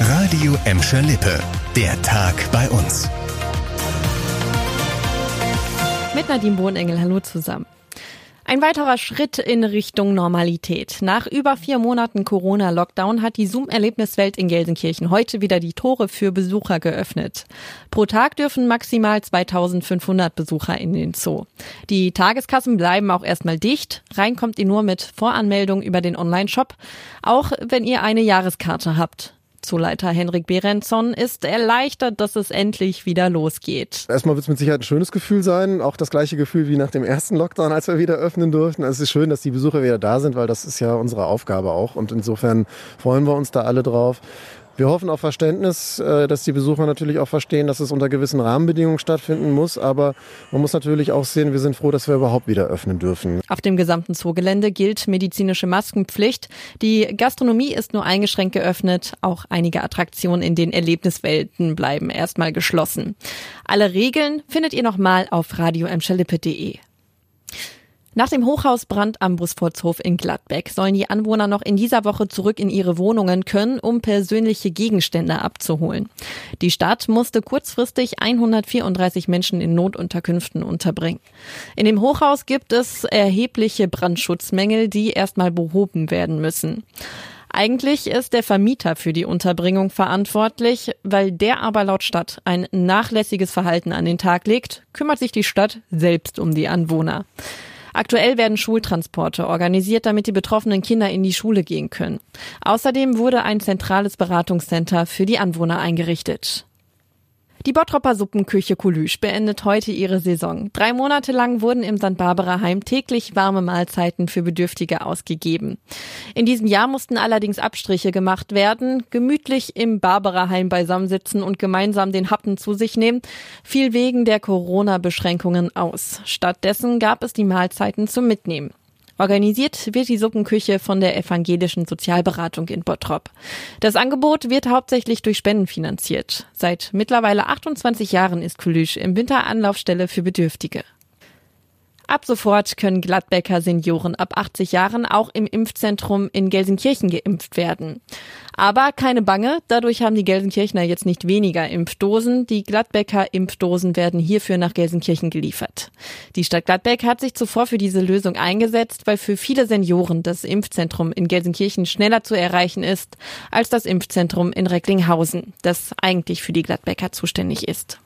Radio Emscher Lippe. Der Tag bei uns. Mit Nadine Bohnengel, hallo zusammen. Ein weiterer Schritt in Richtung Normalität. Nach über vier Monaten Corona-Lockdown hat die Zoom-Erlebniswelt in Gelsenkirchen heute wieder die Tore für Besucher geöffnet. Pro Tag dürfen maximal 2500 Besucher in den Zoo. Die Tageskassen bleiben auch erstmal dicht. Rein kommt ihr nur mit Voranmeldung über den Online-Shop, auch wenn ihr eine Jahreskarte habt. Zooleiter Henrik Berenson ist erleichtert, dass es endlich wieder losgeht. Erstmal wird es mit Sicherheit ein schönes Gefühl sein. Auch das gleiche Gefühl wie nach dem ersten Lockdown, als wir wieder öffnen durften. Es ist schön, dass die Besucher wieder da sind, weil das ist ja unsere Aufgabe auch. Und insofern freuen wir uns da alle drauf. Wir hoffen auf Verständnis, äh, dass die Besucher natürlich auch verstehen, dass es unter gewissen Rahmenbedingungen stattfinden muss. Aber man muss natürlich auch sehen, wir sind froh, dass wir überhaupt wieder öffnen dürfen. Auf dem gesamten Zoogelände gilt medizinische Maskenpflicht. Die Gastronomie ist nur eingeschränkt geöffnet. Auch einige Attraktionen in den Erlebniswelten bleiben erstmal geschlossen. Alle Regeln findet ihr nochmal auf radioemschalippe.de. Nach dem Hochhausbrand am Busfortshof in Gladbeck sollen die Anwohner noch in dieser Woche zurück in ihre Wohnungen können, um persönliche Gegenstände abzuholen. Die Stadt musste kurzfristig 134 Menschen in Notunterkünften unterbringen. In dem Hochhaus gibt es erhebliche Brandschutzmängel, die erstmal behoben werden müssen. Eigentlich ist der Vermieter für die Unterbringung verantwortlich, weil der aber laut Stadt ein nachlässiges Verhalten an den Tag legt, kümmert sich die Stadt selbst um die Anwohner. Aktuell werden Schultransporte organisiert, damit die betroffenen Kinder in die Schule gehen können. Außerdem wurde ein zentrales Beratungscenter für die Anwohner eingerichtet. Die Bottropper Suppenküche Kulüsch beendet heute ihre Saison. Drei Monate lang wurden im St. Barbara Heim täglich warme Mahlzeiten für Bedürftige ausgegeben. In diesem Jahr mussten allerdings Abstriche gemacht werden. Gemütlich im Barbara Heim beisammensitzen und gemeinsam den Happen zu sich nehmen, fiel wegen der Corona-Beschränkungen aus. Stattdessen gab es die Mahlzeiten zum Mitnehmen. Organisiert wird die Suppenküche von der Evangelischen Sozialberatung in Bottrop. Das Angebot wird hauptsächlich durch Spenden finanziert. Seit mittlerweile 28 Jahren ist Kulüsch im Winter Anlaufstelle für Bedürftige. Ab sofort können Gladbecker Senioren ab 80 Jahren auch im Impfzentrum in Gelsenkirchen geimpft werden. Aber keine Bange, dadurch haben die Gelsenkirchener jetzt nicht weniger Impfdosen. Die Gladbecker Impfdosen werden hierfür nach Gelsenkirchen geliefert. Die Stadt Gladbeck hat sich zuvor für diese Lösung eingesetzt, weil für viele Senioren das Impfzentrum in Gelsenkirchen schneller zu erreichen ist als das Impfzentrum in Recklinghausen, das eigentlich für die Gladbecker zuständig ist.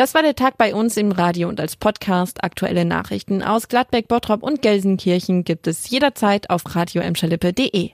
Das war der Tag bei uns im Radio und als Podcast. Aktuelle Nachrichten aus Gladbeck, Bottrop und Gelsenkirchen gibt es jederzeit auf radioemschalippe.de.